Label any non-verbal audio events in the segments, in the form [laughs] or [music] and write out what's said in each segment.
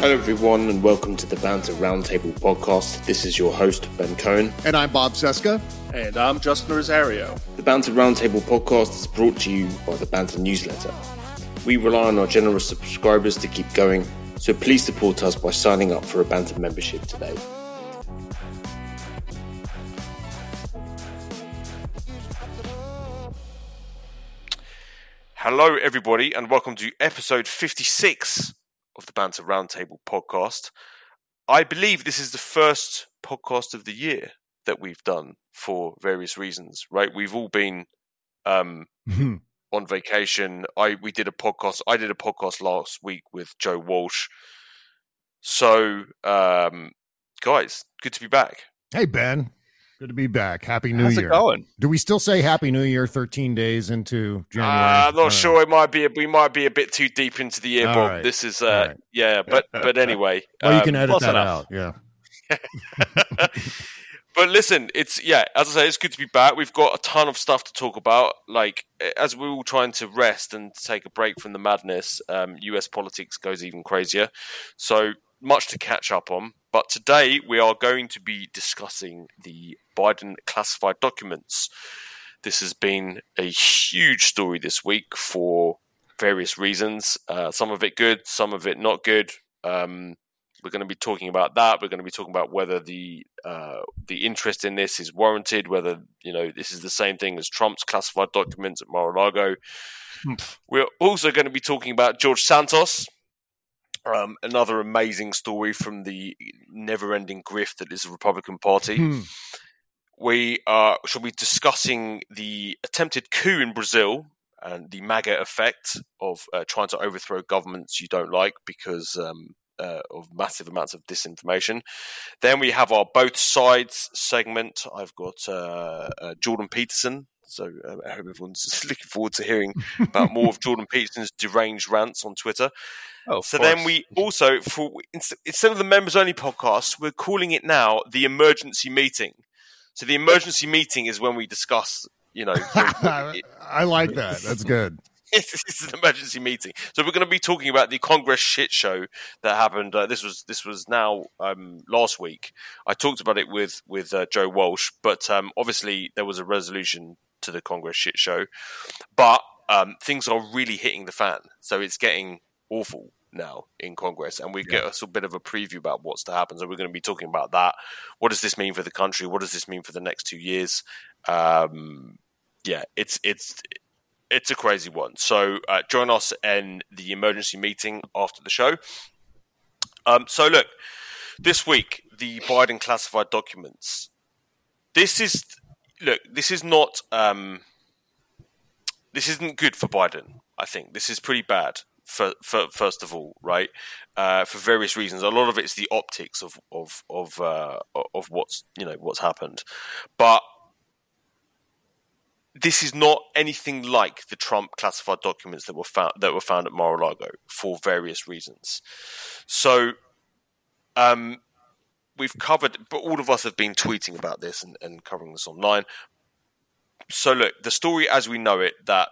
Hello, everyone, and welcome to the Banter Roundtable podcast. This is your host, Ben Cohen. And I'm Bob Cesca. And I'm Justin Rosario. The Banter Roundtable podcast is brought to you by the Banter newsletter. We rely on our generous subscribers to keep going, so please support us by signing up for a Banter membership today. Hello, everybody, and welcome to episode 56 of the Banter Roundtable podcast. I believe this is the first podcast of the year that we've done for various reasons, right? We've all been um, [laughs] on vacation. I we did a podcast. I did a podcast last week with Joe Walsh. So, um, guys, good to be back. Hey Ben, good to be back. Happy New How's Year. it going? Do we still say Happy New Year 13 days into January? Uh, I'm not sure. It might be. A, we might be a bit too deep into the year, All Bob. right. This is, uh, right. yeah. But [laughs] but anyway, Well, you um, can edit close that enough. out. Yeah. [laughs] but listen, it's yeah. As I say, it's good to be back. We've got a ton of stuff to talk about. Like as we're all trying to rest and take a break from the madness, um, U.S. politics goes even crazier. So much to catch up on. But today we are going to be discussing the Biden classified documents. This has been a huge story this week for various reasons. Uh, some of it good, some of it not good. Um, we're going to be talking about that. We're going to be talking about whether the uh, the interest in this is warranted. Whether you know this is the same thing as Trump's classified documents at Mar-a-Lago. We're also going to be talking about George Santos, um, another amazing story from the never-ending grift that is the Republican Party. Hmm. We uh, shall be discussing the attempted coup in Brazil and the MAGA effect of uh, trying to overthrow governments you don't like because um, uh, of massive amounts of disinformation. Then we have our both sides segment. I've got uh, uh, Jordan Peterson. So uh, I hope everyone's [laughs] looking forward to hearing about more of [laughs] Jordan Peterson's deranged rants on Twitter. Oh, So then we also, for instead of the members only podcast, we're calling it now the emergency meeting. So the emergency meeting is when we discuss, you know, [laughs] it- I like that. That's good. it's, it's an emergency meeting. So we're going to be talking about the Congress shit show that happened. Uh, this was this was now um, last week. I talked about it with with uh, Joe Walsh, but um, obviously there was a resolution to the Congress shit show. But um, things are really hitting the fan, so it's getting awful now in Congress, and we get a sort of bit of a preview about what's to happen. So we're going to be talking about that. What does this mean for the country? What does this mean for the next two years? Um, yeah, it's it's it's a crazy one. So uh, join us in the emergency meeting after the show. Um, so look, this week the Biden classified documents. This is look. This is not. Um, this isn't good for Biden. I think this is pretty bad. For, for first of all, right, uh, for various reasons. A lot of it's the optics of of of uh, of what's you know what's happened, but this is not anything like the Trump classified documents that were found that were found at Mar-a-Lago for various reasons. So, um, we've covered, but all of us have been tweeting about this and, and covering this online. So, look, the story as we know it that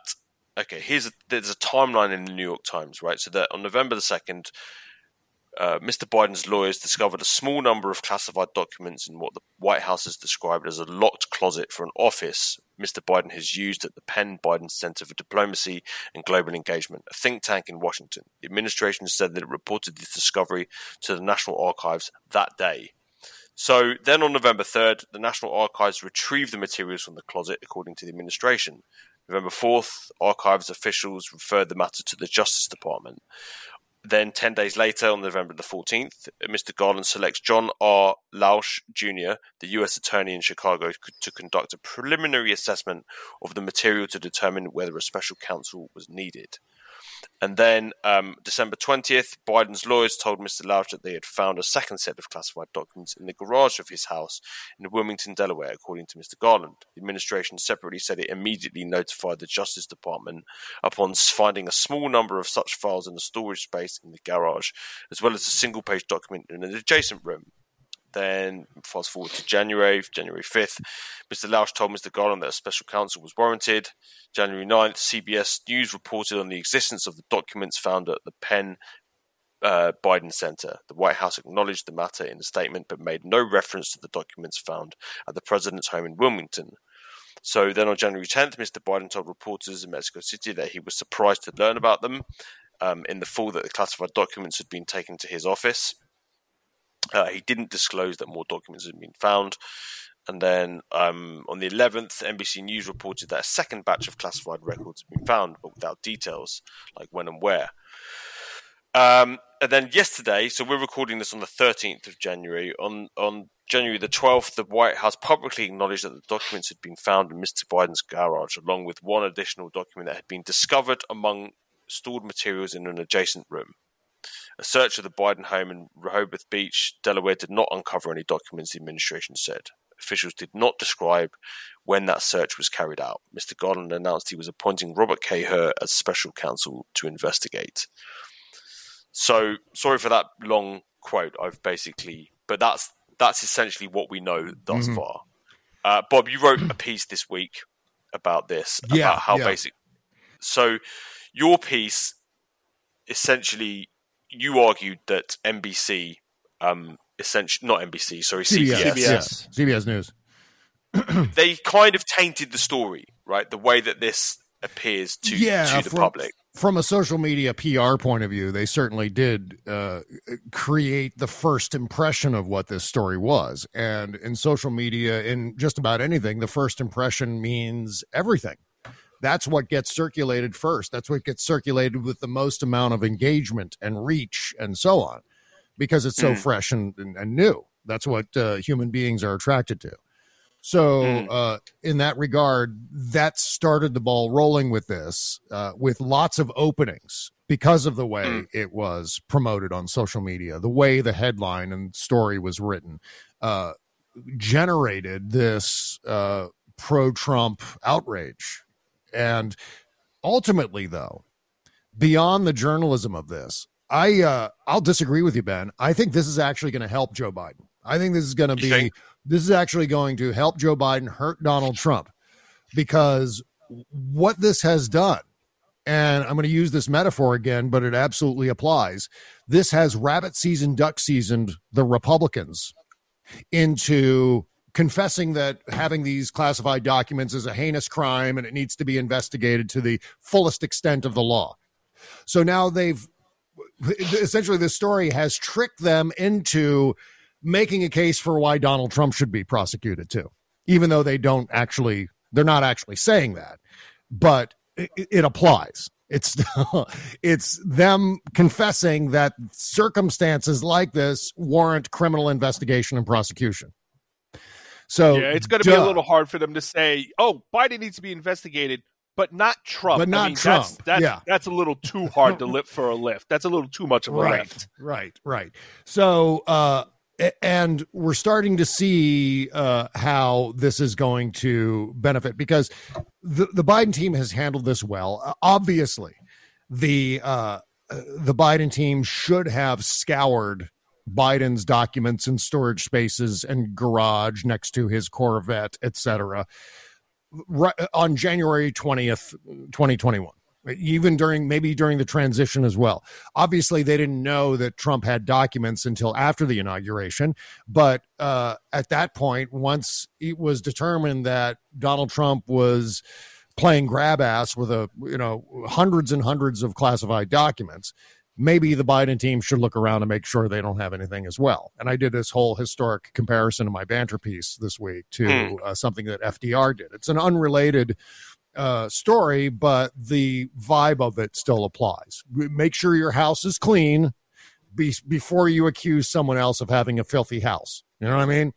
okay, here's a, there's a timeline in the New York Times, right? So that on November the second, uh, Mr. Biden's lawyers discovered a small number of classified documents in what the White House has described as a locked closet for an office Mr. Biden has used at the Penn Biden Center for Diplomacy and Global Engagement, a think tank in Washington. The administration said that it reported this discovery to the National Archives that day. So then on November 3rd, the National Archives retrieved the materials from the closet, according to the administration. November 4th, archives officials referred the matter to the Justice Department. Then, 10 days later, on November the 14th, Mr. Garland selects John R. Lausch Jr., the U.S. Attorney in Chicago, to conduct a preliminary assessment of the material to determine whether a special counsel was needed. And then, um, December 20th, Biden's lawyers told Mr. Lausch that they had found a second set of classified documents in the garage of his house in Wilmington, Delaware, according to Mr. Garland. The administration separately said it immediately notified the Justice Department upon finding a small number of such files in the storage space in the garage, as well as a single page document in an adjacent room. Then, fast forward to January, January 5th, Mr. Lausch told Mr. Garland that a special counsel was warranted. January 9th, CBS News reported on the existence of the documents found at the Penn uh, Biden Center. The White House acknowledged the matter in a statement, but made no reference to the documents found at the president's home in Wilmington. So then on January 10th, Mr. Biden told reporters in Mexico City that he was surprised to learn about them um, in the fall that the classified documents had been taken to his office. Uh, he didn't disclose that more documents had been found. And then um, on the 11th, NBC News reported that a second batch of classified records had been found, but without details, like when and where. Um, and then yesterday, so we're recording this on the 13th of January. On on January the 12th, the White House publicly acknowledged that the documents had been found in Mr. Biden's garage, along with one additional document that had been discovered among stored materials in an adjacent room. A search of the Biden home in Rehoboth Beach, Delaware, did not uncover any documents, the administration said. Officials did not describe when that search was carried out. Mr. Garland announced he was appointing Robert K. Hur as special counsel to investigate. So sorry for that long quote. I've basically, but that's that's essentially what we know thus mm-hmm. far. Uh, Bob, you wrote a piece this week about this, yeah, about how yeah. basic. So your piece essentially, you argued that NBC, um, essentially not NBC, sorry, CBS, CBS, CBS News, [clears throat] they kind of tainted the story, right? The way that this appears to yeah, to the from, public. from a social media PR point of view, they certainly did uh, create the first impression of what this story was. And in social media, in just about anything, the first impression means everything. That's what gets circulated first. That's what gets circulated with the most amount of engagement and reach and so on, because it's so mm. fresh and, and, and, new. That's what uh, human beings are attracted to. So, mm. uh, in that regard, that started the ball rolling with this, uh, with lots of openings because of the way mm. it was promoted on social media, the way the headline and story was written, uh, generated this uh, pro Trump outrage. And ultimately, though, beyond the journalism of this, I uh, I'll disagree with you, Ben. I think this is actually going to help Joe Biden. I think this is going to be this is actually going to help Joe Biden hurt Donald Trump because what this has done, and I'm going to use this metaphor again, but it absolutely applies. This has rabbit season, duck seasoned the Republicans into confessing that having these classified documents is a heinous crime and it needs to be investigated to the fullest extent of the law. So now they've essentially this story has tricked them into making a case for why Donald Trump should be prosecuted too, even though they don't actually, they're not actually saying that, but it, it applies. It's [laughs] it's them confessing that circumstances like this warrant criminal investigation and prosecution. So yeah, it's going to be a little hard for them to say, "Oh, Biden needs to be investigated," but not Trump. But not I mean, Trump. That's, that's, yeah. that's a little too hard to [laughs] lift for a lift. That's a little too much of a right, lift. Right, right. So uh, and we're starting to see uh, how this is going to benefit because the, the Biden team has handled this well. Uh, obviously, the uh, the Biden team should have scoured Biden's documents and storage spaces and garage next to his Corvette, etc. Right, on January twentieth, twenty twenty one even during maybe during the transition as well. Obviously, they didn't know that Trump had documents until after the inauguration. But uh, at that point, once it was determined that Donald Trump was playing grab ass with a you know hundreds and hundreds of classified documents maybe the Biden team should look around and make sure they don't have anything as well. And I did this whole historic comparison in my banter piece this week to mm. uh, something that FDR did. It's an unrelated uh, story, but the vibe of it still applies. Make sure your house is clean be- before you accuse someone else of having a filthy house. You know what I mean?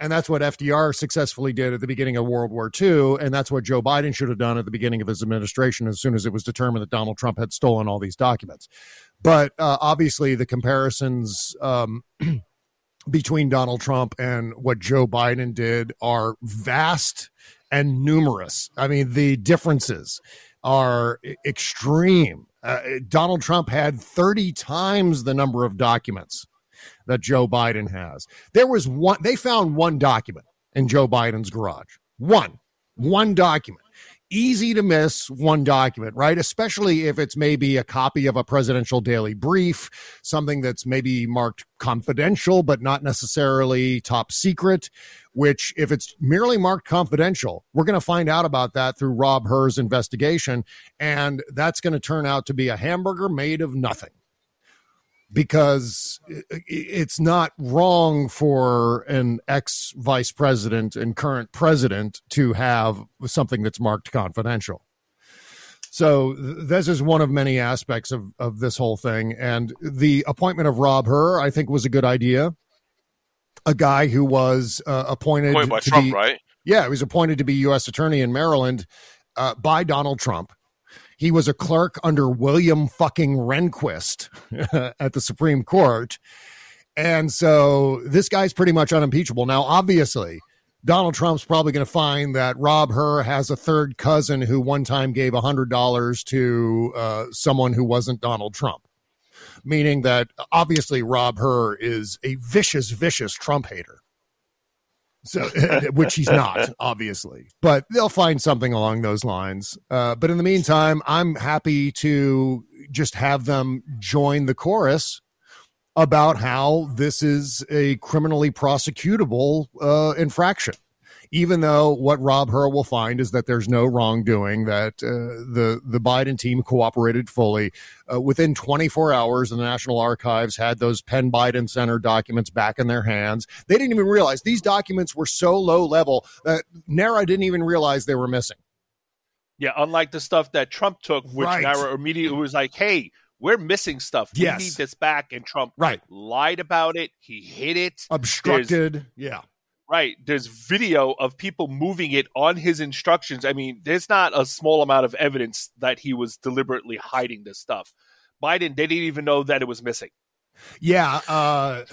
And that's what FDR successfully did at the beginning of World War II. And that's what Joe Biden should have done at the beginning of his administration as soon as it was determined that Donald Trump had stolen all these documents. But uh, obviously, the comparisons um, [clears throat] between Donald Trump and what Joe Biden did are vast and numerous. I mean, the differences are extreme. Uh, Donald Trump had 30 times the number of documents that Joe Biden has. There was one, they found one document in Joe Biden's garage. One, one document. Easy to miss one document, right? Especially if it's maybe a copy of a presidential daily brief, something that's maybe marked confidential, but not necessarily top secret. Which, if it's merely marked confidential, we're going to find out about that through Rob Hur's investigation. And that's going to turn out to be a hamburger made of nothing because it's not wrong for an ex vice president and current president to have something that's marked confidential. So this is one of many aspects of, of this whole thing. And the appointment of Rob Hur, I think, was a good idea. A guy who was uh, appointed, appointed by Trump, be, right? Yeah, he was appointed to be U.S. attorney in Maryland uh, by Donald Trump. He was a clerk under William fucking Rehnquist [laughs] at the Supreme Court. And so this guy's pretty much unimpeachable. Now, obviously, Donald Trump's probably going to find that Rob Hur has a third cousin who one time gave $100 to uh, someone who wasn't Donald Trump, meaning that obviously Rob Hur is a vicious, vicious Trump hater. So, [laughs] which he's not, obviously, but they'll find something along those lines. Uh, but in the meantime, I'm happy to just have them join the chorus about how this is a criminally prosecutable uh, infraction even though what Rob Hur will find is that there's no wrongdoing, that uh, the the Biden team cooperated fully. Uh, within 24 hours, the National Archives had those Penn Biden Center documents back in their hands. They didn't even realize these documents were so low level that NARA didn't even realize they were missing. Yeah, unlike the stuff that Trump took, which Right. NARA immediately was like, "Hey, we're missing stuff. We Yes. need this back." And Trump Right. lied about it. He hid it. Obstructed. Yeah. Right. There's video of people moving it on his instructions. I mean, there's not a small amount of evidence that he was deliberately hiding this stuff. Biden, they didn't even know that it was missing. Yeah. Uh,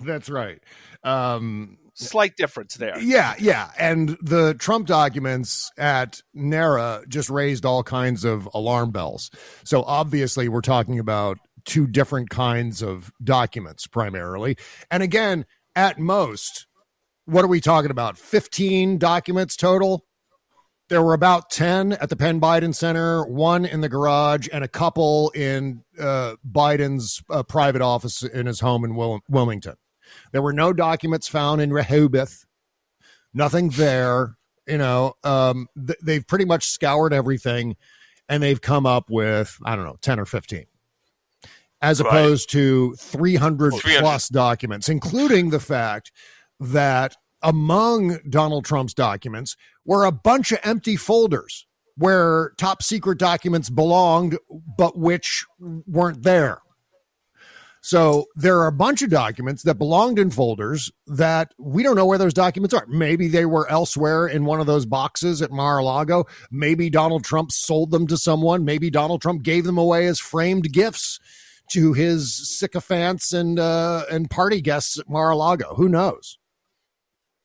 that's right. Um, Slight difference there. Yeah, yeah. And the Trump documents at NARA just raised all kinds of alarm bells. So obviously, we're talking about two different kinds of documents primarily. And again, at most, what are we talking about? 15 documents total? There were about 10 at the Penn Biden Center, one in the garage, and a couple in uh, Biden's uh, private office in his home in Wil- Wilmington. There were no documents found in Rehoboth, nothing there. You know, um, th- they've pretty much scoured everything and they've come up with, I don't know, 10 or 15, as Right. opposed to 300 300. plus documents, including the fact that among Donald Trump's documents were a bunch of empty folders where top secret documents belonged, but which weren't there. So there are a bunch of documents that belonged in folders that we don't know where those documents are. Maybe they were elsewhere in one of those boxes at Mar-a-Lago. Maybe Donald Trump sold them to someone. Maybe Donald Trump gave them away as framed gifts to his sycophants and uh, and party guests at Mar-a-Lago. Who knows?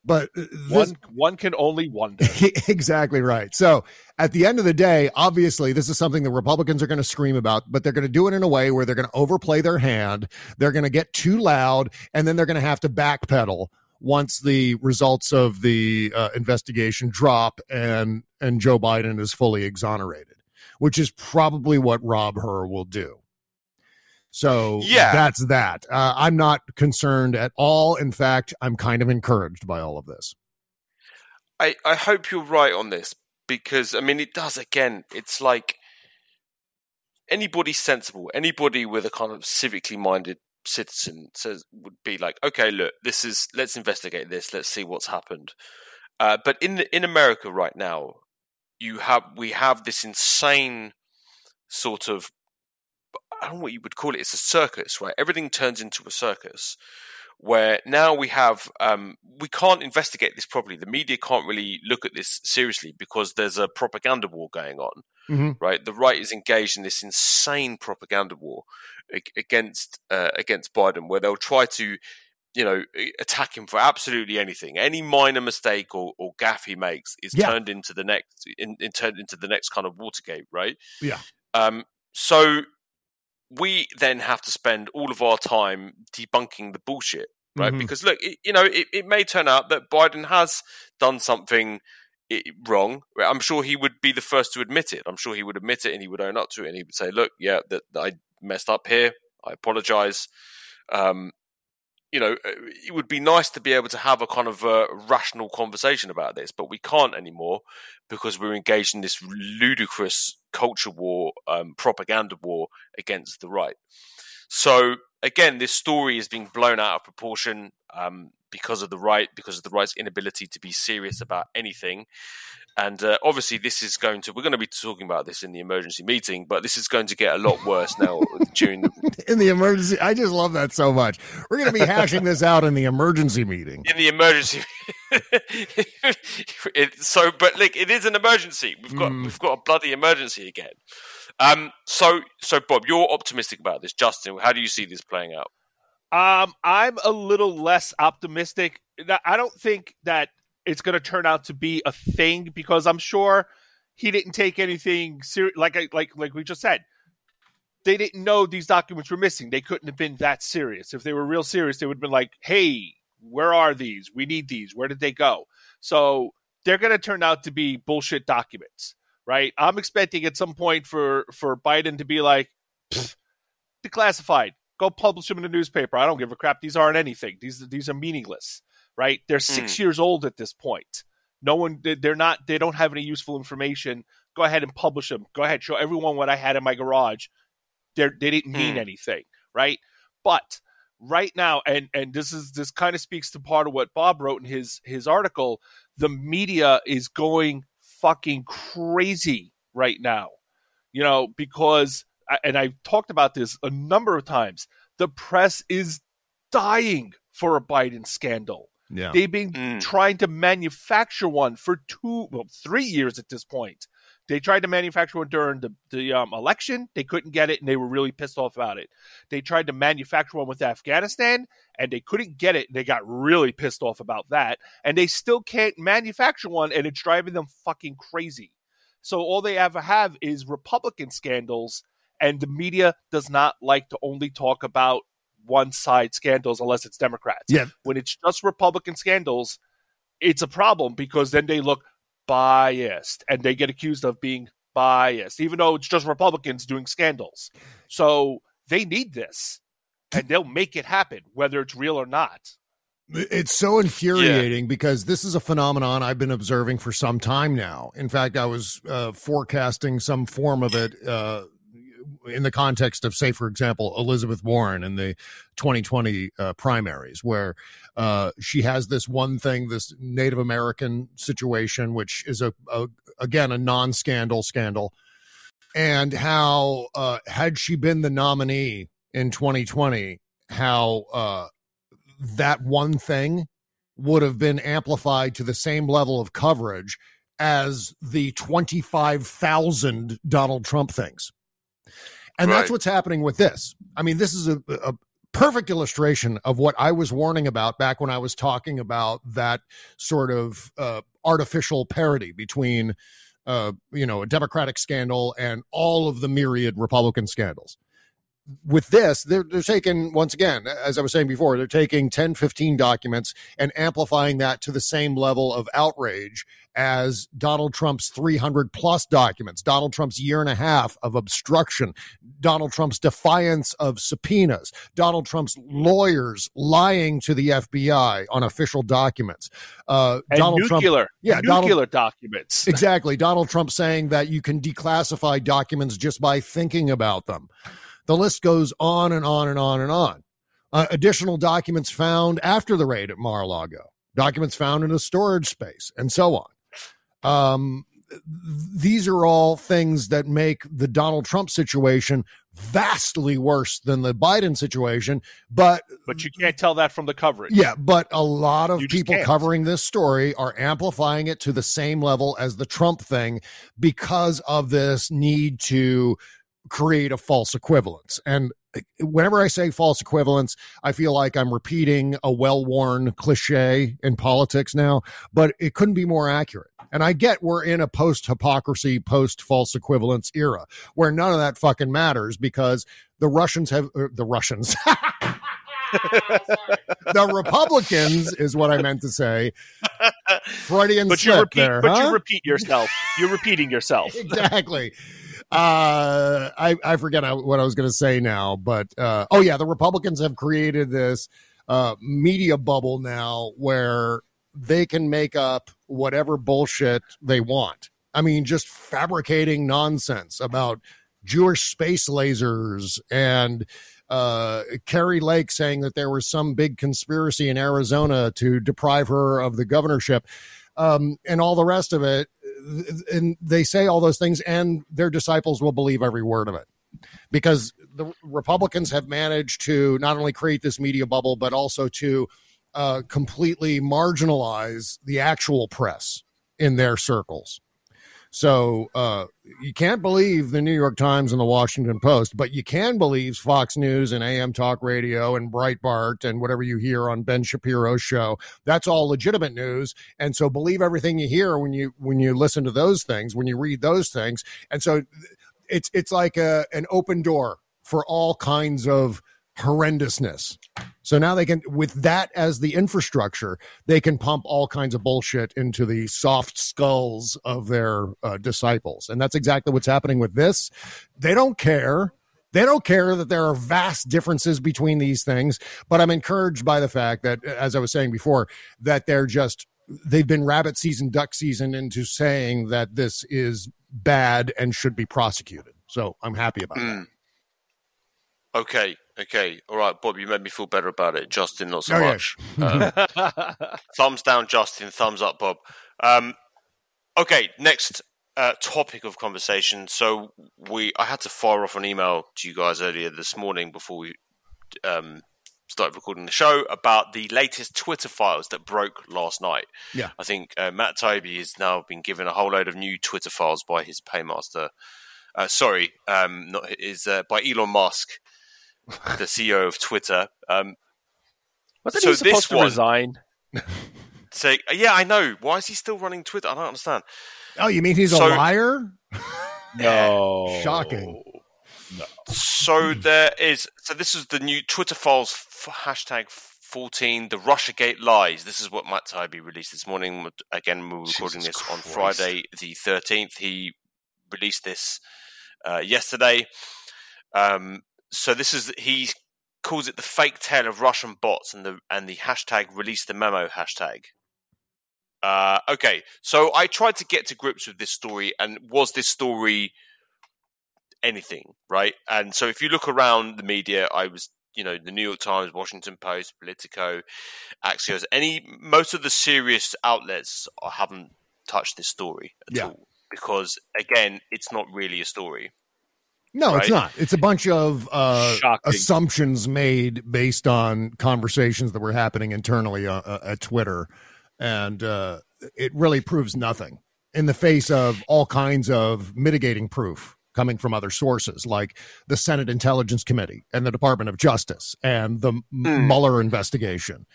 But uh, this, One one can only wonder. [laughs] exactly right. So at the end of the day, obviously, this is something the Republicans are going to scream about, but they're going to do it in a way where they're going to overplay their hand. They're going to get too loud, and then they're going to have to backpedal once the results of the uh, investigation drop and and Joe Biden is fully exonerated, which is probably what Rob Hur will do. So Yeah. that's that. Uh, I'm not concerned at all. In fact, I'm kind of encouraged by all of this. I, I hope you're right on this because I mean it does again. It's like anybody sensible, anybody with a kind of civically minded citizen says would be like, okay, look, this is let's investigate this. Let's see what's happened. Uh, but in the, in America right now, you have we have this insane sort of I don't know what you would call it. It's a circus, right? Everything turns into a circus where now we have um, we can't investigate this properly. The media can't really look at this seriously because there's a propaganda war going on, Mhm. right? The right is engaged in this insane propaganda war against uh, against Biden, where they'll try to, you know, attack him for absolutely anything. Any minor mistake or, or gaff he makes is Yeah. turned into the next in, in turned into the next kind of Watergate, right? Yeah. Um. So we then have to spend all of our time debunking the bullshit, right? Mhm. Because look, it, you know, it, it may turn out that Biden has done something wrong, I'm sure he would be the first to admit it. I'm sure he would admit it and he would own up to it and he would say, "Look, yeah, that, that I messed up here. I apologize." Um, you know, uh, it would be nice to be able to have a kind of a rational conversation about this, but we can't anymore because we're engaged in this ludicrous culture war, um, propaganda war against the right. So again, this story is being blown out of proportion um, because of the right, because of the right's inability to be serious about anything. And uh, obviously, this is going to, we're going to be talking about this in the emergency meeting, but this is going to get a lot worse now [laughs] during the. in the emergency. I just love that so much. We're going to be hashing this out in the emergency meeting. In the emergency. [laughs] it, so, but like, it is an emergency. We've got, mm. we've got a bloody emergency again. Um, so, so Bob, you're optimistic about this. Justin, how do you see this playing out? Um, I'm a little less optimistic. I don't think that it's going to turn out to be a thing because I'm sure he didn't take anything serious. Like I, like like we just said, they didn't know these documents were missing. They couldn't have been that serious. If they were real serious, they would have been like, "Hey, where are these? We need these. Where did they go?" So they're going to turn out to be bullshit documents, right? I'm expecting at some point for for Biden to be like, declassified. Go publish them in a the newspaper. I don't give a crap. These aren't anything. These these are meaningless right? They're six mm. years old at this point. No one, they're not, they don't have any useful information. Go ahead and publish them. Go ahead, show everyone what I had in my garage. They're, they didn't mean mm. anything, right? But right now, and and this is this kind of speaks to part of what Bob wrote in his his article. The media is going fucking crazy right now, you know, because and I've talked about this a number of times. The press is dying for a Biden scandal. Yeah. They've been mm. trying to manufacture one for two, well, three years at this point. They tried to manufacture one during the, the um, election. They couldn't get it, and they were really pissed off about it. They tried to manufacture one with Afghanistan, and they couldn't get it. And they got really pissed off about that. And they still can't manufacture one, and it's driving them fucking crazy. So all they ever have is Republican scandals, and the media does not like to only talk about one side scandals unless it's Democrats. Yeah. When it's just Republican scandals, it's a problem because then they look biased and they get accused of being biased, even though it's just Republicans doing scandals. So they need this and they'll make it happen, whether it's real or not. It's so infuriating yeah. because this is a phenomenon I've been observing for some time now. In fact, I was uh, forecasting some form of it uh, in the context of, say, for example, Elizabeth Warren in the 2020 uh, primaries, where uh, she has this one thing, this Native American situation, which is a, a again a non-scandal scandal, and how uh, had she been the nominee in 2020, how uh, that one thing would have been amplified to the same level of coverage as the 25,000 Donald Trump things. And right. that's what's happening with this. I mean, this is a, a perfect illustration of what I was warning about back when I was talking about that sort of uh, artificial parity between, uh, you know, a Democratic scandal and all of the myriad Republican scandals with this, they're, they're taking, once again, as I was saying before, they're taking 10, 15 documents and amplifying that to the same level of outrage as Donald Trump's 300 plus documents, Donald Trump's year and a half of obstruction, Donald Trump's defiance of subpoenas, Donald Trump's lawyers lying to the FBI on official documents. Uh, Donald nuclear, Trump, yeah, nuclear Donald, documents. [laughs] exactly. Donald Trump saying that you can declassify documents just by thinking about them. The list goes on and on and on and on. Uh, additional documents found after the raid at Mar-a-Lago, documents found in a storage space, and so on. Um, these are all things that make the Donald Trump situation vastly worse than the Biden situation. But but you can't tell that from the coverage. Yeah, but a lot of people covering this story are amplifying it to the same level as the Trump thing because of this need to create a false equivalence. And whenever I say false equivalence, I feel like I'm repeating a well worn cliche in politics now, but it couldn't be more accurate. And I get we're in a post hypocrisy, post false equivalence era where none of that fucking matters because the Russians have er, the Russians. [laughs] the Republicans is what I meant to say [laughs] Freudian but you slip repeat, there, but huh? you repeat yourself. You're repeating yourself. [laughs] exactly. Uh, I I forget what I was going to say now, but uh, oh yeah, the Republicans have created this uh, media bubble now where they can make up whatever bullshit they want. I mean, just fabricating nonsense about Jewish space lasers and uh, Kari Lake saying that there was some big conspiracy in Arizona to deprive her of the governorship um, and all the rest of it. And they say all those things, and their disciples will believe every word of it because the Republicans have managed to not only create this media bubble, but also to uh, completely marginalize the actual press in their circles. So uh, you can't believe the New York Times and the Washington Post, but you can believe Fox News and AM Talk Radio and Breitbart and whatever you hear on Ben Shapiro's show. That's all legitimate news, and so believe everything you hear when you when you listen to those things, when you read those things, and so it's it's like a, an open door for all kinds of horrendousness. So now they can, with that as the infrastructure, they can pump all kinds of bullshit into the soft skulls of their uh, disciples. And that's exactly what's happening with this. They don't care. They don't care that there are vast differences between these things. But I'm encouraged by the fact that, as I was saying before, that they're just, they've been rabbit season, duck season into saying that this is bad and should be prosecuted. So I'm happy about mm. that. Okay, okay, all right, Bob. You made me feel better about it. Justin, not so oh, much. Yeah. [laughs] um, thumbs down, Justin. Thumbs up, Bob. Um, okay, next uh, topic of conversation. So we, I had to fire off an email to you guys earlier this morning before we um, started recording the show about the latest Twitter files that broke last night. Yeah, I think uh, Matt Taibbi has now been given a whole load of new Twitter files by his paymaster. Uh, sorry, um, not is uh, by Elon Musk the CEO of Twitter. Um, Wasn't so he supposed to one, resign? [laughs] Say, yeah, I know. Why is he still running Twitter? I don't understand. Oh, you mean he's so, a liar? [laughs] no, shocking. No. So there is. So this is the new Twitter files hashtag 14, the Russiagate lies. This is what Matt Taibbi released this morning. Again, we're recording Jesus this on Friday the 13th. He released this uh, yesterday. Um, so this is he calls it the fake tale of Russian bots and the and the hashtag release the memo hashtag. Uh, okay, so I tried to get to grips with this story, and was this story anything right? And so if you look around the media, I was you know the New York Times, Washington Post, Politico, Axios, any most of the serious outlets haven't touched this story at yeah. all because again, it's not really a story. No, right? it's not. It's a bunch of uh, assumptions made based on conversations that were happening internally uh, uh, at Twitter, and uh, it really proves nothing in the face of all kinds of mitigating proof coming from other sources like the Senate Intelligence Committee and the Department of Justice and the mm. Mueller investigation.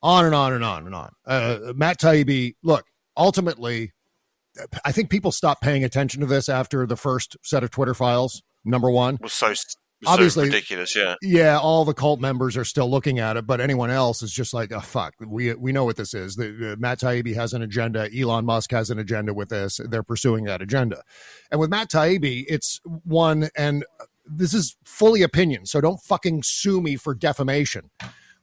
On and on and on and on. Uh, Matt Taibbi, look, ultimately, I think people stopped paying attention to this after the first set of Twitter files. Number one, was so obviously so ridiculous. Yeah, yeah. All the cult members are still looking at it, but anyone else is just like, oh, fuck. We we know what this is. The, uh, Matt Taibbi has an agenda. Elon Musk has an agenda with this. They're pursuing that agenda. And with Matt Taibbi, it's one, and this is fully opinion, so don't fucking sue me for defamation.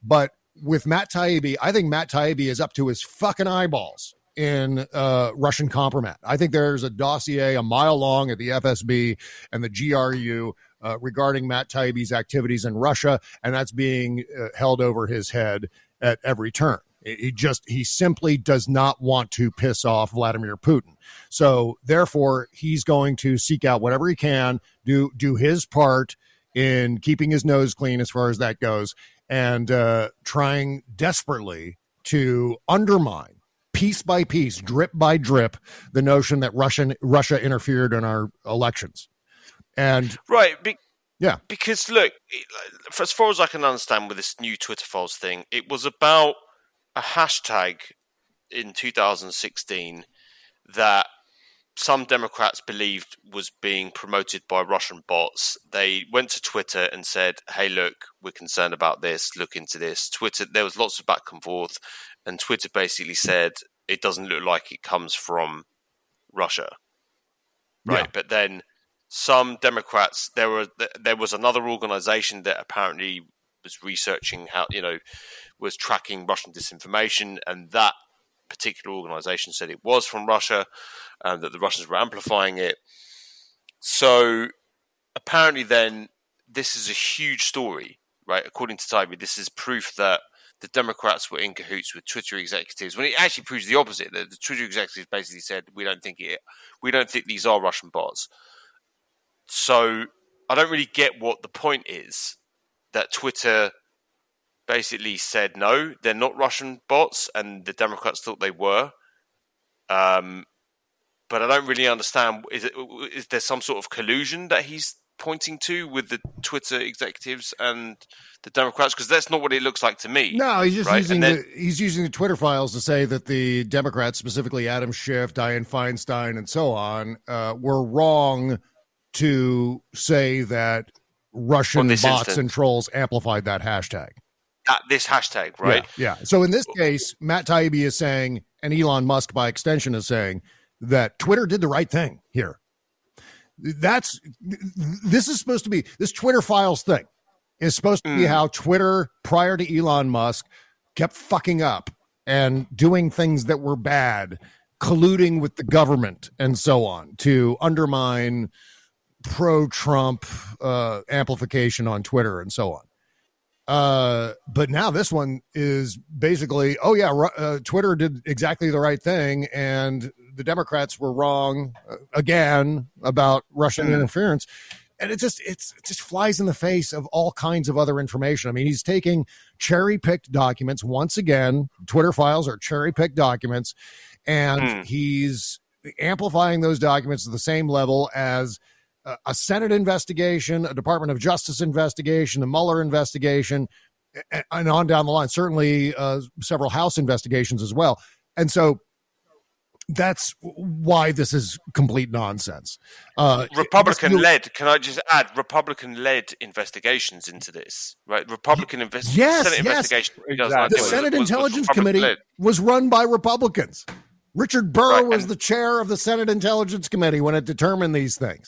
But with Matt Taibbi, I think Matt Taibbi is up to his fucking eyeballs in uh, Russian compromat. I think there's a dossier a mile long at the FSB and the GRU uh, regarding Matt Taibbi's activities in Russia, and that's being uh, held over his head at every turn. He just he simply does not want to piss off Vladimir Putin. So therefore, he's going to seek out whatever he can, do do his part in keeping his nose clean as far as that goes, and uh, trying desperately to undermine piece by piece, drip by drip, the notion that Russian Russia interfered in our elections. And right, be- yeah, because look, as far as I can understand with this new Twitter files thing, it was about a hashtag in 2016 that some Democrats believed was being promoted by Russian bots. They went to Twitter and said, "Hey, look, we're concerned about this. Look into this." Twitter, there was lots of back and forth, and Twitter basically said, it doesn't look like it comes from Russia, right? Yeah. But then some Democrats there were there was another organization that apparently was researching how you know was tracking Russian disinformation, and that particular organization said it was from Russia, and that the Russians were amplifying it. So apparently, then this is a huge story, right? According to Taibbi, this is proof that the Democrats were in cahoots with Twitter executives. When it actually proves the opposite, the, the Twitter executives basically said, "We don't think it. We don't think these are Russian bots." So I don't really get what the point is that Twitter basically said no, they're not Russian bots, and the Democrats thought they were. Um, but I don't really understand. Is it is there some sort of collusion that he's pointing to with the Twitter executives and the Democrats? Because that's not what it looks like to me. No, he's just right? using then- the, he's using the Twitter files to say that the Democrats, specifically Adam Schiff, Dianne Feinstein, and so on, uh, were wrong to say that Russian bots instance. and trolls amplified that hashtag. at this hashtag, right? Yeah, yeah. So in this case, Matt Taibbi is saying, and Elon Musk by extension is saying that Twitter did the right thing here. That's this is supposed to be this Twitter files thing is supposed to be Mm. how Twitter prior to Elon Musk kept fucking up and doing things that were bad, colluding with the government and so on to undermine pro Trump uh, amplification on Twitter and so on. Uh, but now this one is basically, oh yeah, uh, Twitter did exactly the right thing, and the Democrats were wrong uh, again about Russian Hmm. interference. And it just it's it just flies in the face of all kinds of other information. I mean, he's taking cherry picked documents once again. Twitter files are cherry picked documents, and Hmm. he's amplifying those documents to the same level as a- a Senate investigation, a Department of Justice investigation, a Mueller investigation, and on down the line. Certainly, uh, several House investigations as well. And so that's why this is complete nonsense. Uh, Republican led. Can I just add Republican led investigations into this? Right, Republican invest- Yes, Senate yes. investigation. in Exactly. The Senate was- was Intelligence Republican Committee led. was run by Republicans. Richard Burr Right, was and- the chair of the Senate Intelligence Committee when it determined these things.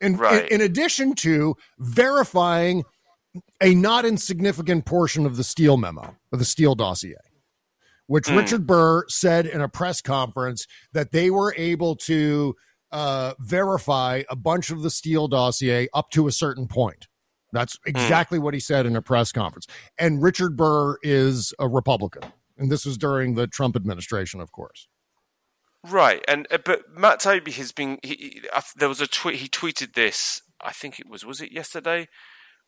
In, Right. in, in addition to verifying a not insignificant portion of the Steele memo, of the Steele dossier, which Hmm. Richard Burr said in a press conference that they were able to uh, verify a bunch of the Steele dossier up to a certain point. That's exactly what he said in a press conference. And Richard Burr is a Republican. And this was during the Trump administration, of course. Right, and uh, but Matt Taibbi has been. He, he, I, there was a tweet. He tweeted this. I think it was. Was it yesterday?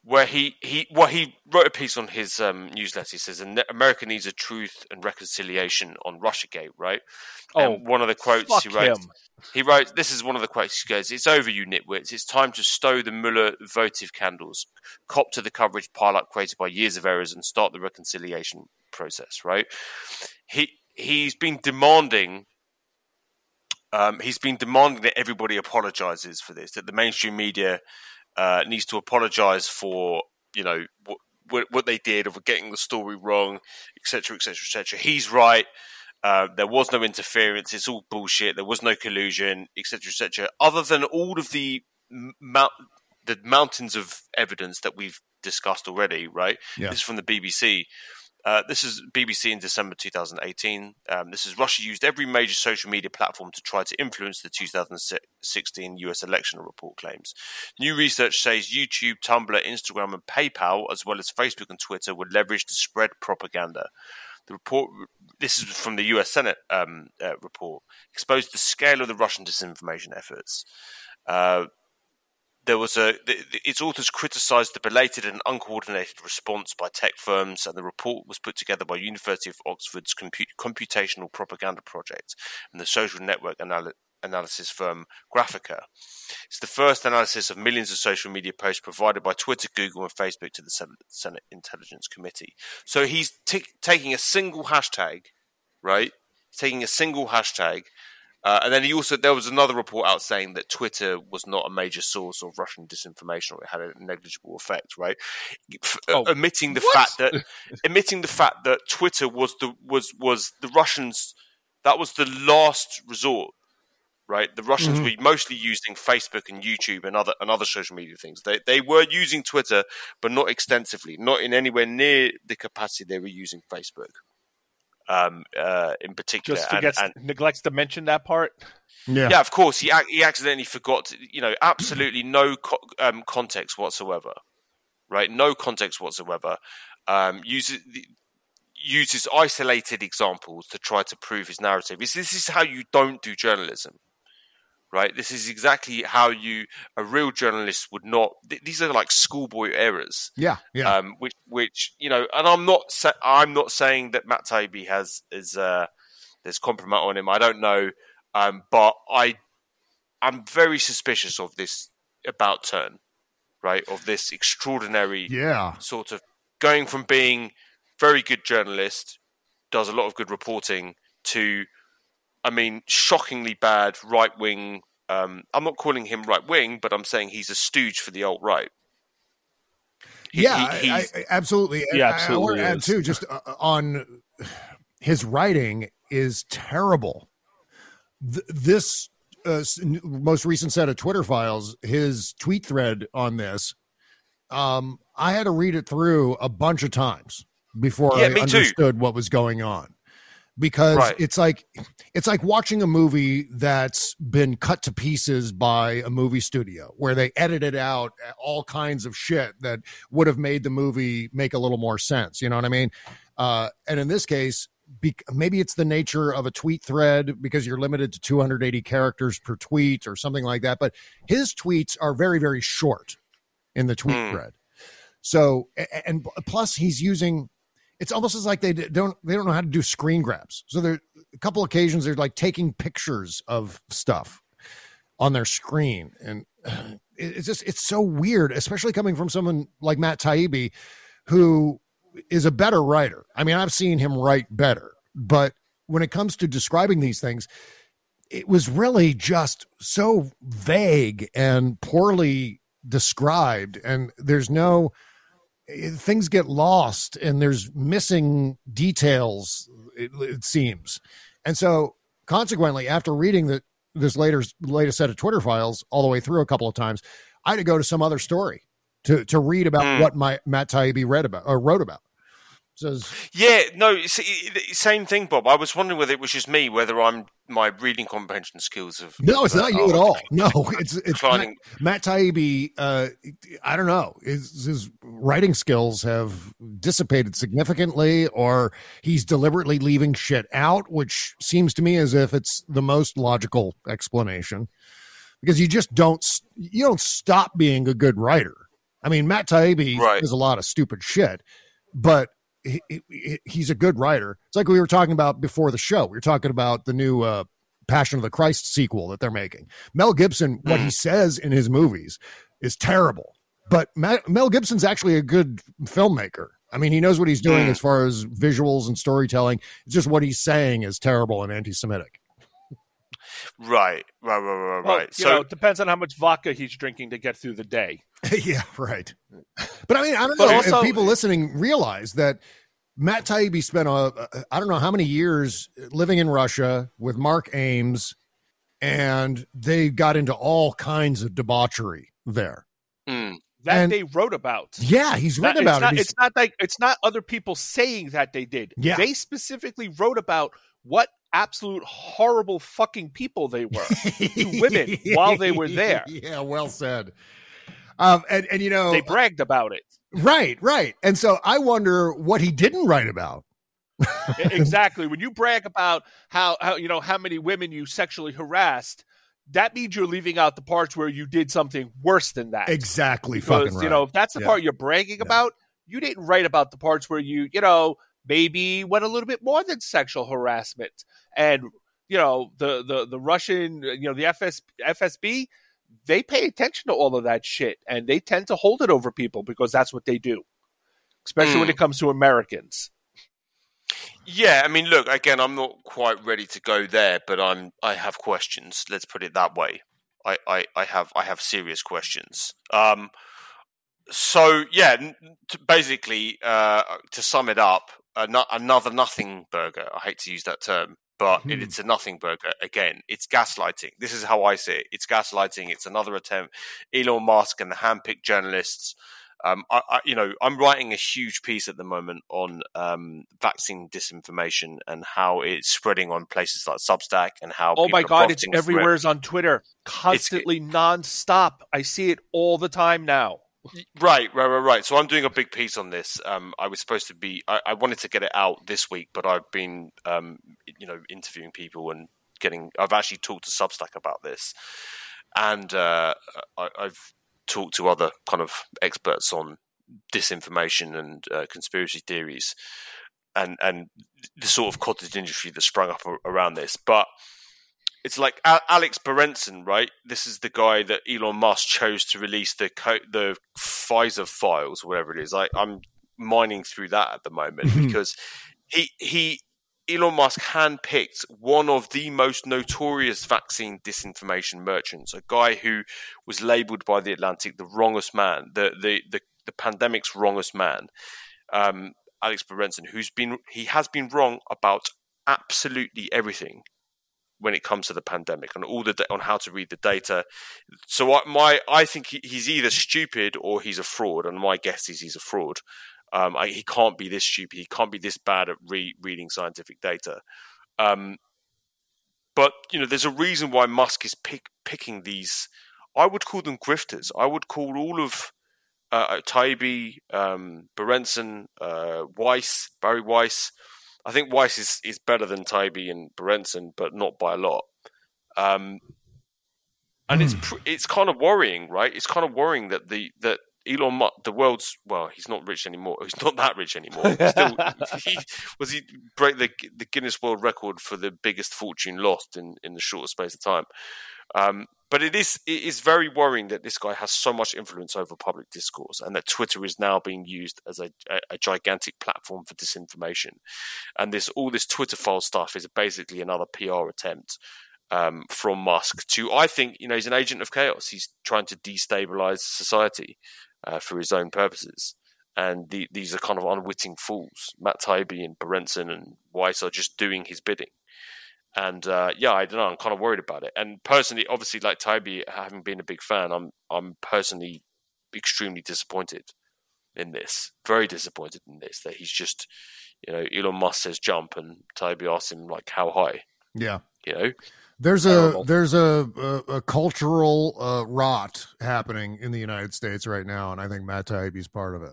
Where he he well he wrote a piece on his um, newsletter. He says "Ne- America needs a truth and reconciliation on RussiaGate. Right. Oh, and one of the quotes he wrote. him. He wrote, "This is one of the quotes." He goes, "It's over, you nitwits. It's time to stow the Mueller votive candles, cop to the coverage pileup created by years of errors, and start the reconciliation process." Right? He he's been demanding. Um, he's been demanding that everybody apologizes for this. That the mainstream media uh, needs to apologize for you know what, what what they did of getting the story wrong, etc., etc., etc. He's right. Uh, there was no interference. It's all bullshit. There was no collusion, etc., etc. Other than all of the m- mount, the mountains of evidence that we've discussed already, right? Yeah. This is from the BBC. Uh, this is BBC in December 2018. Um, this is Russia used every major social media platform to try to influence the 2016 US election, report claims. New research says YouTube, Tumblr, Instagram, and PayPal, as well as Facebook and Twitter, were leveraged to spread propaganda. The report, this is from the US Senate um, uh, report, exposed the scale of the Russian disinformation efforts. Uh, there was a its authors criticized the belated and uncoordinated response by tech firms, and the report was put together by University of Oxford's compu- computational propaganda project and the social network anal- analysis firm Graphika. It's the first analysis of millions of social media posts provided by Twitter, Google, and Facebook to the Senate, Intelligence Committee. So he's t- taking a single hashtag, right? Taking a single hashtag. Uh, and then he also there was another report out saying that Twitter was not a major source of Russian disinformation, or it had a negligible effect, right? F- Oh, omitting the what? fact that [laughs] omitting the fact that Twitter was the was was the Russians That was the last resort, right? The Russians Mhm. were mostly using Facebook and YouTube and other and other social media things. They they were using Twitter, but not extensively, not in anywhere near the capacity they were using Facebook. Um, uh, in particular, Just forgets, and, neglects to mention that part. Yeah. yeah, of course, he he accidentally forgot. To, you know, absolutely no co- um, context whatsoever. Right, no context whatsoever. Um, uses uses isolated examples to try to prove his narrative. This this is how you don't do journalism. Right, this is exactly how you a real journalist would not. Th- these are like schoolboy errors Yeah. Yeah. um, which which you know, and I'm not sa- I'm not saying that Matt Taibbi has is uh, there's compromise on him. I don't know, um, but I I'm very suspicious of this about turn, right? Of this extraordinary yeah. sort of going from being very good journalist, does a lot of good reporting, to I mean, shockingly bad right wing. Um, I'm not calling him right wing, but I'm saying he's a stooge for the alt right. He- yeah, he- I, I- absolutely. Yeah, absolutely I, want to add too, just uh, on his writing is terrible. Th- this uh, most recent set of Twitter files, his tweet thread on this, um, I had to read it through a bunch of times before Yeah, I me too. understood what was going on. Because Right. it's like it's like watching a movie that's been cut to pieces by a movie studio where they edited out all kinds of shit that would have made the movie make a little more sense. You know what I mean? Uh, and in this case, be- maybe it's the nature of a tweet thread because you're limited to 280 characters per tweet or something like that. But his tweets are very, very short in the tweet Hmm. thread. So, and plus he's using, it's almost as like they don't, they don't know how to do screen grabs. So there a couple occasions they're like taking pictures of stuff on their screen. And [sighs] it's just, it's so weird, especially coming from someone like Matt Taibbi, who is a better writer. I mean, I've seen him write better, but when it comes to describing these things, it was really just so vague and poorly described. And there's no, things get lost and there's missing details, it, it seems. And so, consequently, after reading the, this later latest set of Twitter files all the way through a couple of times, I had to go to some other story to to read about Hmm. what my Matt Taibbi read about or wrote about. Says Yeah, no, it's, it, it- same thing, Bob. I was wondering whether it was just me, whether I'm my reading comprehension skills have. no, it's uh, not you at all. No, it's it's Matt, Declining. Matt Taibbi. Uh, I don't know. His, his writing skills have dissipated significantly, or he's deliberately leaving shit out, which seems to me as if it's the most logical explanation. Because you just don't you don't stop being a good writer. I mean, Matt Taibbi Right. does a lot of stupid shit, but he, he- he's a good writer. It's like we were talking about before the show. We were talking about the new uh, Passion of the Christ sequel that they're making. Mel Gibson, what he says in his movies is terrible, but Mel Gibson's actually a good filmmaker. I mean, he knows what he's doing Mm. as far as visuals and storytelling. It's just what he's saying is terrible and anti-Semitic. Right, right, right, right, Well, right. you So, know, it depends on how much vodka he's drinking to get through the day. [laughs] yeah, right. But I mean, I don't But know also- if people listening realize that Matt Taibbi spent a, I don't know how many years living in Russia with Mark Ames, and they got into all kinds of debauchery there. mm, That And- they wrote about. Yeah, he's That- written it's about not, it. He's- It's not like it's not other people saying that they did. Yeah. They specifically wrote about what absolute horrible fucking people they were. [laughs] to women while they were there. Yeah, well said. Um, and and you know, They bragged about it. right, right. And so I wonder what he didn't write about. Exactly. When you brag about how, how you know how many women you sexually harassed, that means you're leaving out the parts where you did something worse than that. Exactly, fucking because right. you know if that's the Yeah. part you're bragging Yeah. about, you didn't write about the parts where you you know maybe went a little bit more than sexual harassment and you know the the the Russian you know the FS, FSB they pay attention to all of that shit and they tend to hold it over people because that's what they do, especially when Mm. it comes to Americans. yeah. I mean, look, again, I'm not quite ready to go there, but I'm. I have questions. Let's put it that way. I, I, I have, I have serious questions. Um, so yeah, basically, uh, to sum it up, ano- another nothing burger. I hate to use that term, but Hmm. it, it's a nothing burger again. It's gaslighting. This is how I see it. It's gaslighting. It's another attempt. Elon Musk and the handpicked journalists. Um, I, I, you know, I'm writing a huge piece at the moment on um, vaccine disinformation and how it's spreading on places like Substack and how. Oh people my are god, it's everywhere. it. everywhere on Twitter, constantly, nonstop. I see it all the time now. Right, right, right, right. So I'm doing a big piece on this. Um, I was supposed to be. I, I wanted to get it out this week, but I've been, um, you know, interviewing people and getting. I've actually talked to Substack about this, and uh, I, I've talked to other kind of experts on disinformation and uh, conspiracy theories, and and the sort of cottage industry that sprung up around this, but it's like A- Alex Berenson, right? This is the guy that Elon Musk chose to release the co- the Pfizer files, whatever it is. I, I'm mining through that at the moment Mhm. because he he Elon Musk handpicked one of the most notorious vaccine disinformation merchants, a guy who was labelled by the Atlantic the wrongest man, the the the, the pandemic's wrongest man. Um, Alex Berenson, who's been he has been wrong about absolutely everything when it comes to the pandemic and all the da- on how to read the data. So I, my I think he, he's either stupid or he's a fraud, and my guess is he's a fraud. Um, I, he can't be this stupid. He can't be this bad at re- reading scientific data. Um, but you know, there's a reason why Musk is pick, picking these. I would call them grifters. I would call all of uh, Taibbi, um, Berenson, uh, Weiss, Bari Weiss. I think Weiss is, is better than Taibbi and Berenson, but not by a lot. Um, and it's pr- it's kind of worrying, right? It's kind of worrying that the that Elon Musk, the world's well, he's not rich anymore. [laughs] He's not that rich anymore. Still, [laughs] he, was he break the the Guinness World Record for the biggest fortune lost in in the shortest space of time. Um, but it is it is very worrying that this guy has so much influence over public discourse, and that Twitter is now being used as a, a, a gigantic platform for disinformation. And this all this Twitter file stuff is basically another PR attempt um, from Musk to, I think, you know, he's an agent of chaos. He's trying to destabilize society uh, for his own purposes. And the, these are kind of unwitting fools. Matt Taibbi and Berenson and Weiss are just doing his bidding. And uh, yeah, I don't know. I'm kind of worried about it. And personally, obviously, like Taibbi, having been a big fan, I'm I'm personally extremely disappointed in this. Very disappointed in this. That he's just, you know, Elon Musk says jump, and Taibbi asks him like how high. Yeah. You know, There's a there's a a, a cultural uh, rot happening in the United States right now, and I think Matt Taibbi's part of it.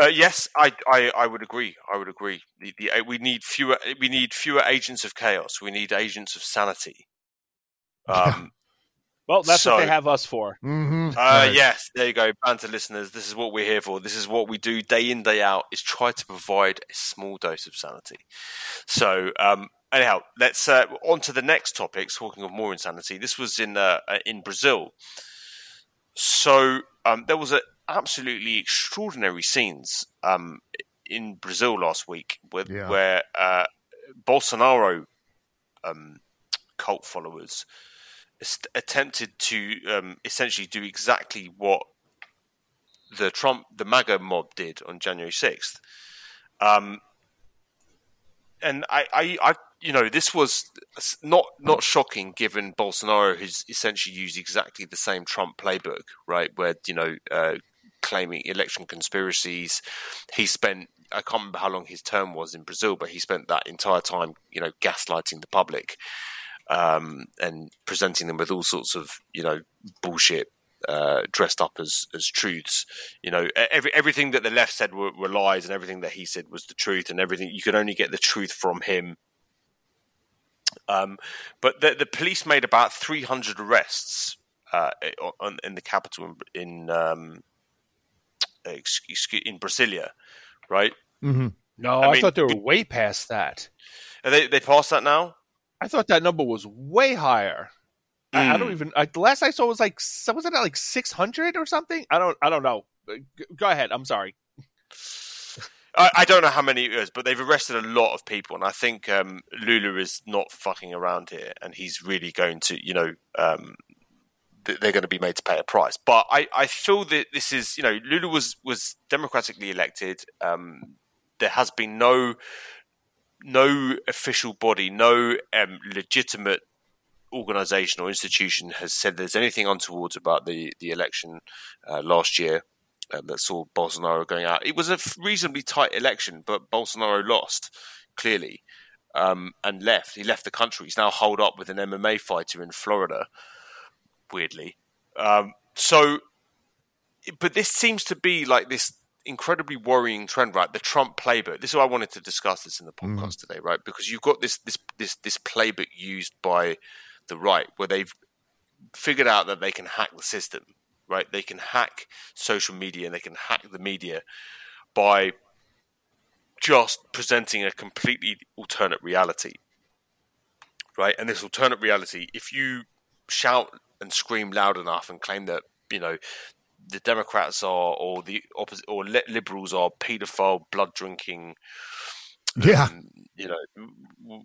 Uh, yes, I, I, I would agree. I would agree. The, the, uh, we need fewer. We need fewer agents of chaos. We need agents of sanity. Um, Well, that's what they have us for. Mm-hmm. uh, Yes, there you go, banter listeners. This is what we're here for. This is what we do day in day out. Is try to provide a small dose of sanity. So, um, anyhow, let's uh, on to the next topic. Talking of more insanity, this was in uh, uh, in Brazil. So um, there was a absolutely extraordinary scenes um, in Brazil last week, with, Yeah. where uh, Bolsonaro um, cult followers est- attempted to um, essentially do exactly what the Trump, the MAGA mob did on January sixth. Um, and I, I, I, you know, this was not not shocking given Bolsonaro has essentially used exactly the same Trump playbook, right? Where you know, uh, claiming election conspiracies. He spent I can't remember how long his term was in Brazil, but he spent that entire time, you know, gaslighting the public um, and presenting them with all sorts of you know bullshit uh, dressed up as as truths. You know, every everything that the left said were, were lies, and everything that he said was the truth, and everything you could only get the truth from him. Um, but the, the police made about 300 arrests uh, on, in the capital in, in um, excuse, in Brasilia, right? Mm-hmm. No, I I, mean, thought they were way past that. Are they they passed that now? I thought that number was way higher. I, I don't Mm. even. I, the last I saw was like s- was it like six hundred or something? I don't. I don't know. Go ahead. I'm sorry. I, I don't know how many it is, but they've arrested a lot of people, and I think um, Lula is not fucking around here, and he's really going to, you know, um, th- they're going to be made to pay a price. But I, I feel that this is, you know, Lula was was democratically elected. Um, there has been no no official body, no um, legitimate organization or institution has said there's anything untoward about the the election uh, last year um, that saw Bolsonaro going out. It was a reasonably tight election, but Bolsonaro lost clearly um, and left. He left the country. He's now holed up with an MMA fighter in Florida. Weirdly, um, so, but this seems to be like this incredibly worrying trend, right? The Trump playbook. This is why I wanted to discuss this in the podcast mm. today, right? Because you've got this this this this playbook used by the right, where they've figured out that they can hack the system, right? They can hack social media and they can hack the media by just presenting a completely alternate reality, right? And this alternate reality, if you shout and scream loud enough and claim that you know the Democrats are or the opposite or liberals are paedophile, blood drinking, yeah, um, you know,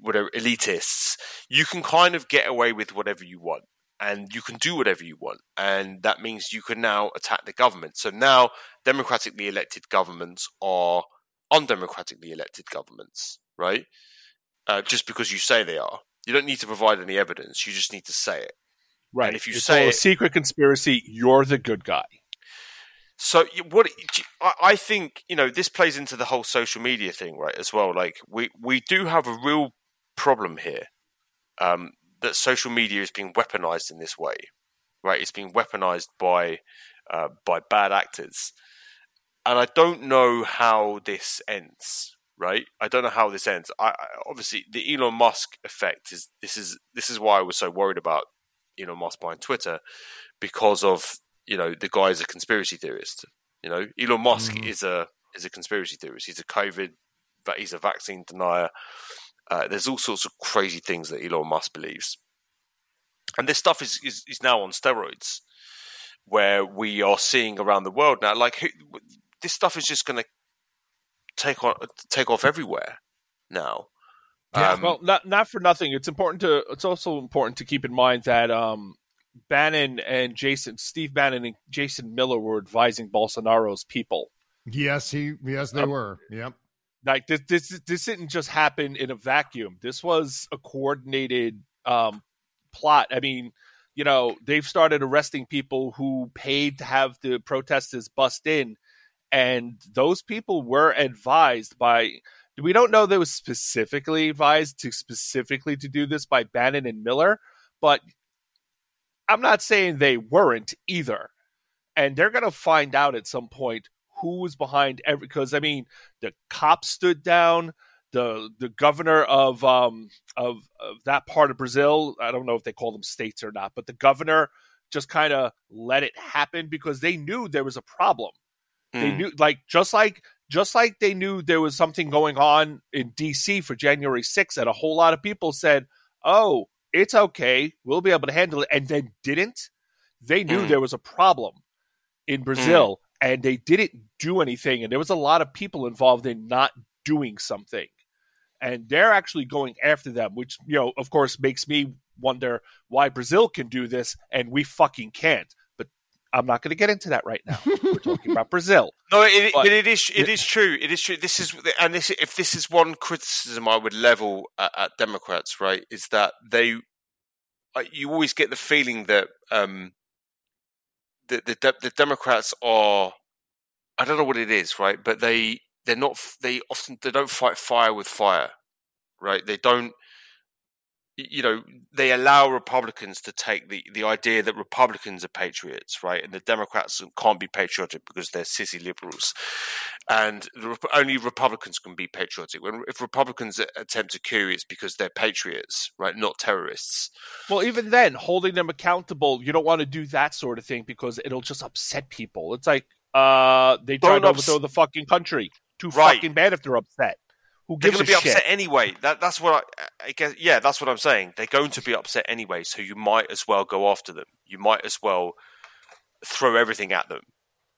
whatever elitists, you can kind of get away with whatever you want. And you can do whatever you want. And that means you can now attack the government. So now democratically elected governments are undemocratically elected governments, right? Uh, just because you say they are. You don't need to provide any evidence. You just need to say it. Right. And if you it's say a secret conspiracy, you're the good guy. So what I think, you know, this plays into the whole social media thing, right? As well, like we we do have a real problem here um, that social media is being weaponized in this way, right? It's being weaponized by uh, by bad actors, and I don't know how this ends. Right, I don't know how this ends. I, I obviously the Elon Musk effect is this is this is why I was so worried about Elon Musk buying Twitter because of you know the guy is a conspiracy theorist. You know, Elon Musk mm. is a is a conspiracy theorist. He's a COVID, but he's a vaccine denier. Uh, there's all sorts of crazy things that Elon Musk believes, and this stuff is is, is now on steroids, where we are seeing around the world now. Like who, this stuff is just going to take on take off everywhere now. Yeah, um, well, not not for nothing. It's important to. It's also important to keep in mind that um, Bannon and Jason, Steve Bannon and Jason Miller were advising Bolsonaro's people. Yes, he, yes, they um, were. Yep. Like this, this, this didn't just happen in a vacuum. This was a coordinated um, plot. I mean, you know, they've started arresting people who paid to have the protesters bust in, and those people were advised by. We don't know they was specifically advised to specifically to do this by Bannon and Miller, but I'm not saying they weren't either. And they're going to find out at some point who was behind every because I mean the cops stood down the the governor of um of, of that part of Brazil I don't know if they call them states or not but the governor just kind of let it happen because they knew there was a problem mm. they hmm. knew like just like just like they knew there was something going on in DC for January 6th and a whole lot of people said oh it's okay. We'll be able to handle it. And then didn't. They knew mm. there was a problem in Brazil mm. And they didn't do anything. And there was a lot of people involved in not doing something. And they're actually going after them, which, you know, of course, makes me wonder why Brazil can do this and we fucking can't. But I'm not going to get into that right now. We're talking about [laughs] Brazil. No, it, but, it is it is true. It is true. This is and this if this is one criticism I would level at, at Democrats, right, is that they you always get the feeling that um, the, the the Democrats are I don't know what it is, right? But they they're not they often they don't fight fire with fire, right? They don't you know, they allow Republicans to take the, the idea that Republicans are patriots, right? And the Democrats can't be patriotic because they're sissy liberals. And only Republicans can be patriotic. When if Republicans attempt a coup, it's because they're patriots, right? Not terrorists. Well, even then, holding them accountable, you don't want to do that sort of thing because it'll just upset people. It's like uh, they try to overthrow the fucking country. Too right. fucking bad if they're upset. Who They're going to be shit? upset anyway. That, that's what I, I, guess. Yeah, that's what I'm saying. They're going to be upset anyway, so you might as well go after them. You might as well throw everything at them,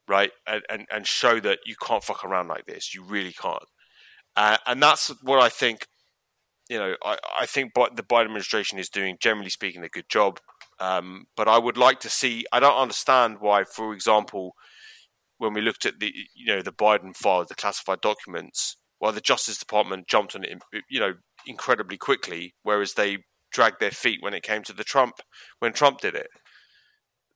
right? And and, and show that you can't fuck around like this. You really can't. Uh, and that's what I think. You know, I, I think the Biden administration is doing, generally speaking, a good job. Um, but I would like to see. I don't understand why, for example, when we looked at the you know the Biden file, the classified documents, while the Justice Department jumped on it, you know, incredibly quickly, whereas they dragged their feet when it came to the Trump when Trump did it.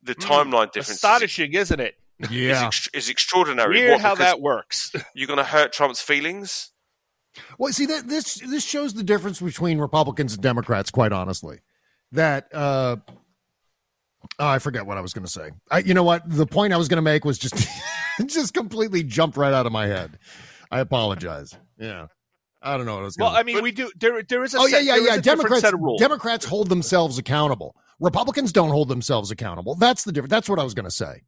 The Hmm. timeline difference is, Astonishing, isn't it? is, Yeah. ex- is extraordinary. Weird What, how that works. You're going to hurt Trump's feelings. Well, see that this this shows the difference between Republicans and Democrats. Quite honestly, that uh, oh, I forget what I was going to say. I, you know what? The point I was going to make was just [laughs] just completely jumped right out of my head. I apologize. Yeah, I don't know what I was. well, Gonna... I mean, we do. There, there is a. oh yeah, set- yeah, there is yeah. Democrats set of rules. Democrats hold themselves accountable. Republicans don't hold themselves accountable. That's the difference. That's what I was going to say.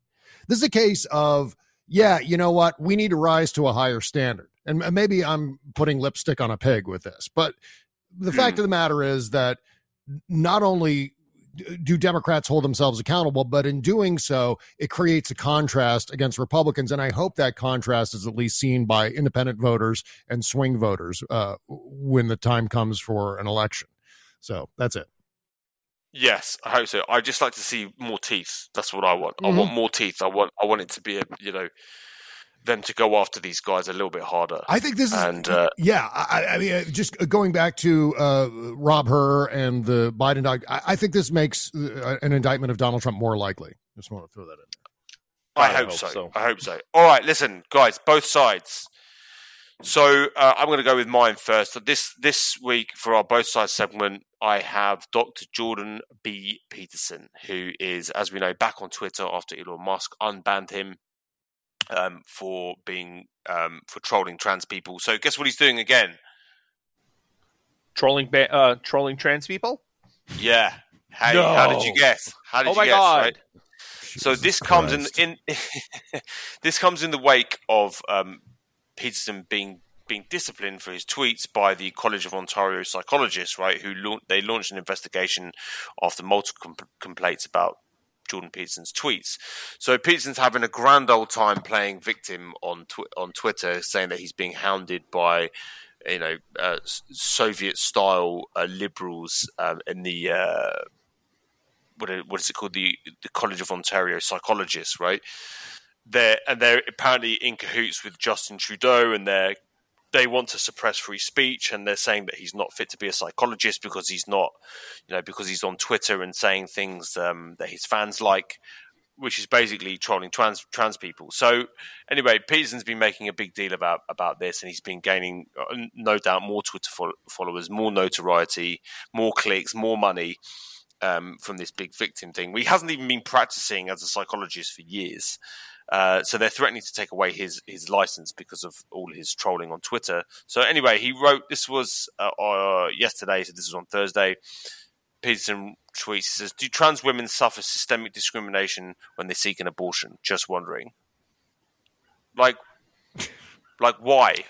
This is a case of yeah, you know what? We need to rise to a higher standard. And maybe I'm putting lipstick on a pig with this, but the fact of the matter is that not only do Democrats hold themselves accountable, but in doing so, it creates a contrast against Republicans. And I hope that contrast is at least seen by independent voters and swing voters uh, when the time comes for an election. So that's it. Yes, I hope so. I just like to see more teeth. That's what I want. Mhm. I want more teeth. I want. I want it to be a you know them to go after these guys a little bit harder. I think this is, And, uh, yeah. I, I mean, uh, just going back to uh, Rob Hur and the Biden dog, I, I think this makes uh, an indictment of Donald Trump more likely. Just want to throw that in. I, I hope, hope so. so. I hope so. All right, listen, guys, both sides. So uh, I'm going to go with mine first. This this week for our both sides segment, I have Dr. Jordan B. Peterson, who is, as we know, back on Twitter after Elon Musk unbanned him um, for being um, for trolling trans people. So guess what he's doing again? trolling, ba- uh, trolling trans people. Yeah. Hey, how did you guess? How did Oh you my guess? god! Right? So Jesus this comes in, Christ. in [laughs] this comes in the wake of um, Peterson being being disciplined for his tweets by the College of Ontario psychologists, right? Who lau- they launched an investigation after multiple com- complaints about Jordan Peterson's tweets. So Peterson's having a grand old time playing victim on tw- on Twitter, saying that he's being hounded by you know uh, Soviet style uh, liberals um, in the uh, what is, what is it called the the College of Ontario psychologists, right? They're and they're apparently in cahoots with Justin Trudeau, and they're they want to suppress free speech, and they're saying that he's not fit to be a psychologist because he's not, you know, because he's on Twitter and saying things um, that his fans like, which is basically trolling trans trans people. So anyway, Peterson's been making a big deal about about this, and he's been gaining, uh, no doubt, more Twitter fol- followers, more notoriety, more clicks, more money um, from this big victim thing. he hasn't even been practicing as a psychologist for years. Uh, so they're threatening to take away his his license because of all his trolling on Twitter. So anyway, he wrote this was uh, uh, yesterday, so this was on Thursday. Peterson tweets says, "Do trans women suffer systemic discrimination when they seek an abortion?" Just wondering. Like, like why?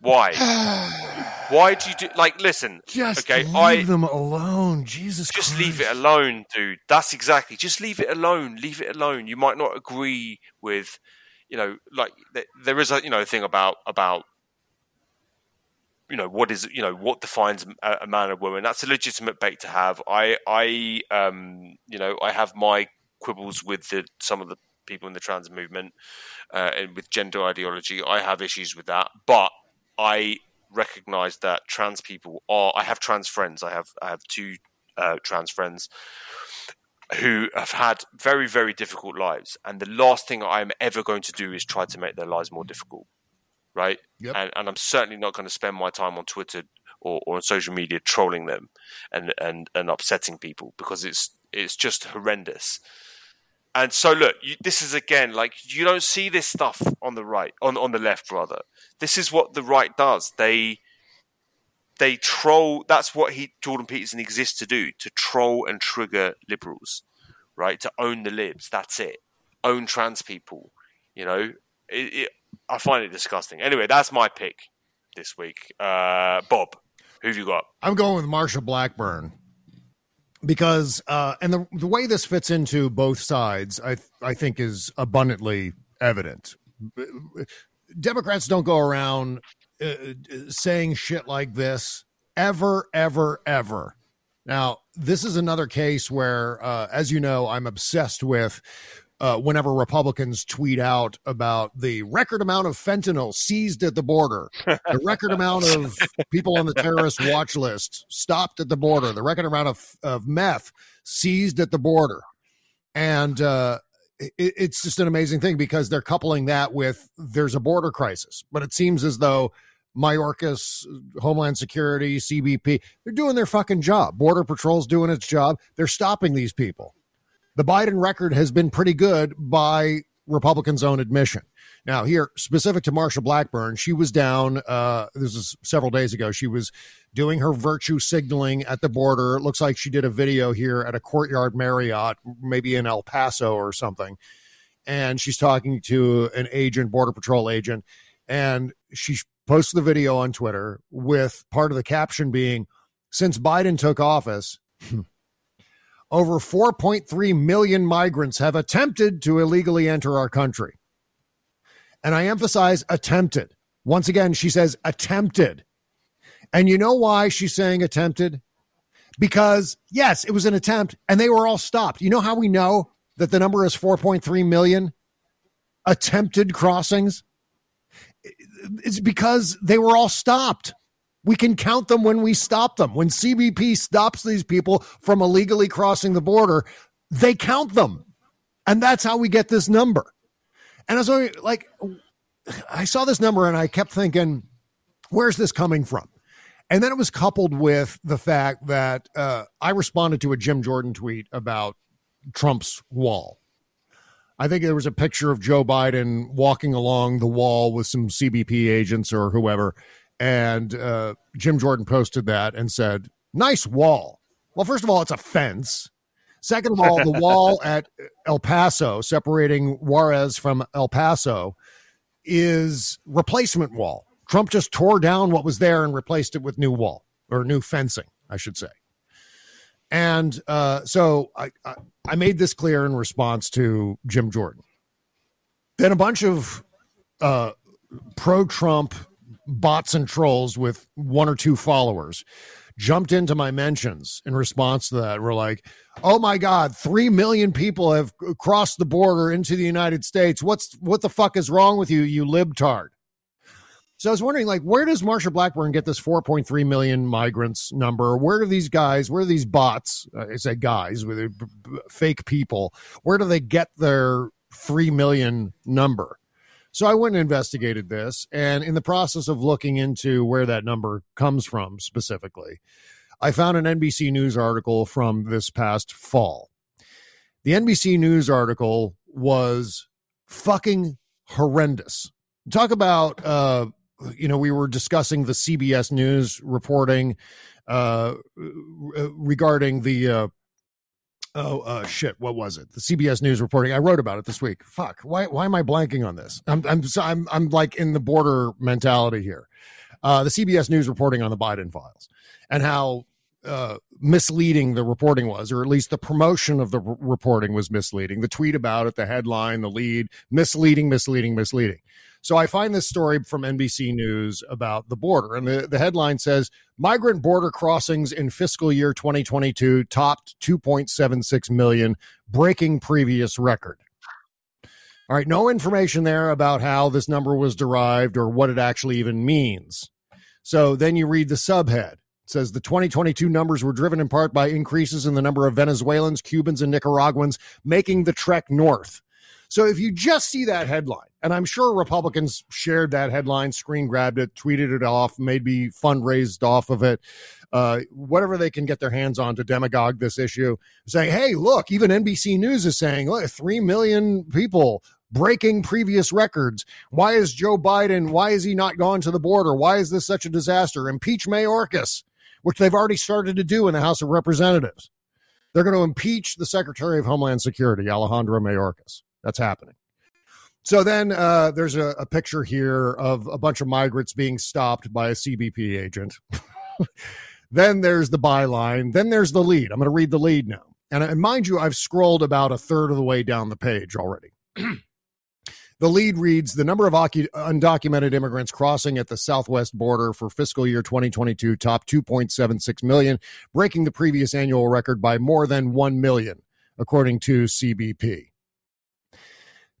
Why? [sighs] why do you do? Like, listen. Just okay, leave I them alone. Jesus just Christ. leave it alone, dude. That's exactly. Just leave it alone. Leave it alone. You might not agree with, you know, like th- there is a you know thing about about you know what is you know what defines a, a man or woman. That's a legitimate debate to have. I I um you know I have my quibbles with the some of the people in the trans movement uh, and with gender ideology. I have issues with that, but I recognize that trans people are. I have trans friends. I have I have two uh, trans friends who have had very very difficult lives, and the last thing I'm ever going to do is try to make their lives more difficult. Right, Yep. and, and I'm certainly not going to spend my time on Twitter or, or on social media trolling them and, and, and upsetting people because it's it's just horrendous. And so, look, you, this is again like you don't see this stuff on the right, on on the left rather. This is what the right does. They they troll. That's what he Jordan Peterson exists to do: to troll and trigger liberals, right? To own the libs. That's it. Own trans people. You know, it, it, I find it disgusting. Anyway, that's my pick this week. Uh, Bob, who've you got? I'm going with Marsha Blackburn because, uh, and the the way this fits into both sides, I I think is abundantly evident. Democrats don't go around uh, saying shit like this ever, ever, ever. Now, this is another case where, uh, as you know, I'm obsessed with uh, whenever Republicans tweet out about the record amount of fentanyl seized at the border, the record amount of people on the terrorist watch list stopped at the border, the record amount of, of meth seized at the border. And uh, it, it's just an amazing thing because they're coupling that with there's a border crisis. But it seems as though Mayorkas, Homeland Security, CBP, they're doing their fucking job. Border Patrol's doing its job. They're stopping these people the Biden record has been pretty good by Republicans' own admission. Now, here, specific to Marsha Blackburn, she was down, uh, this is several days ago. She was doing her virtue signaling at the border. It looks like she did a video here at a courtyard Marriott, maybe in El Paso or something. And she's talking to an agent, Border Patrol agent, and she posted the video on Twitter with part of the caption being, Since Biden took office, [laughs] over 4.3 million migrants have attempted to illegally enter our country. And I emphasize attempted. Once again, she says attempted. And you know why she's saying attempted? Because, yes, it was an attempt and they were all stopped. You know how we know that the number is 4.3 million attempted crossings? It's because they were all stopped. We can count them when we stop them. When CBP stops these people from illegally crossing the border, they count them. And that's how we get this number. And I was like, I saw this number and I kept thinking, where's this coming from? And then it was coupled with the fact that uh, I responded to a Jim Jordan tweet about Trump's wall. I think there was a picture of Joe Biden walking along the wall with some CBP agents or whoever, and uh, Jim Jordan posted that and said, "Nice wall." Well, first of all, it's a fence. Second of all, the [laughs] wall at El Paso separating Juarez from El Paso is replacement wall. Trump just tore down what was there and replaced it with new wall or new fencing, I should say. And uh, so I, I, I made this clear in response to Jim Jordan. Then a bunch of uh, pro Trump bots and trolls with one or two followers jumped into my mentions in response to that. We're like, oh my God, three million people have crossed the border into the United States. What's what the fuck is wrong with you, you libtard? So I was wondering, like, where does Marsha Blackburn get this 4.3 million migrants number? Where do these guys, where are these bots? I say guys with fake people. Where do they get their 3 million number? So I went and investigated this, and in the process of looking into where that number comes from specifically, I found an NBC News article from this past fall. The NBC News article was fucking horrendous. Talk about, uh, you know, we were discussing the CBS News reporting uh, regarding the uh, oh uh, shit. What was it? The cbs news reporting. I wrote about it this week. Fuck. Why why am i blanking on this? I'm i'm i'm, I'm like in the border mentality here. Uh, the cbs news reporting on the biden files and how uh, misleading the reporting was, or at least the promotion of the r- reporting was misleading. The tweet about it, the headline, the lead, misleading, misleading, misleading. So I find this story from NBC News about the border, and the, the headline says migrant border crossings in fiscal year 2022 topped 2.76 million, breaking previous record. All right, no information there about how this number was derived or what it actually even means. So then you read the subhead. Says the 2022 numbers were driven in part by increases in the number of Venezuelans, Cubans, and Nicaraguans making the trek north. So if you just see that headline, and I'm sure Republicans shared that headline, screen grabbed it, tweeted it off, maybe fundraised off of it, uh, whatever they can get their hands on to demagogue this issue, saying, hey, look, even NBC News is saying, look, 3 million people breaking previous records. Why is Joe Biden, why is he not gone to the border? Why is this such a disaster? Impeach Mayorkas, which they've already started to do in the House of Representatives. They're going to impeach the Secretary of Homeland Security, Alejandro Mayorkas. That's happening. So then uh, there's a, a, picture here of a bunch of migrants being stopped by a CBP agent. [laughs] then there's the byline. Then there's the lead. I'm going to read the lead now. And, and mind you, I've scrolled about a third of the way down the page already. [clears throat] the lead reads The number of undocumented immigrants crossing at the southwest border for fiscal year 2022 topped 2.76 million, breaking the previous annual record by more than 1 million, according to CBP.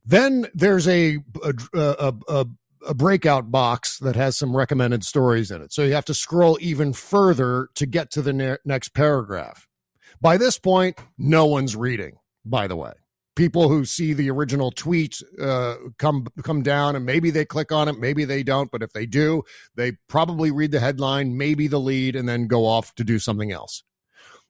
Then there's a a, a, a a breakout box that has some recommended stories in it. So you have to scroll even further to get to the ne- next paragraph. By this point, no one's reading, by the way. People who see the original tweet uh, come come down and maybe they click on it, maybe they don't. But if they do, they probably read the headline, maybe the lead, and then go off to do something else.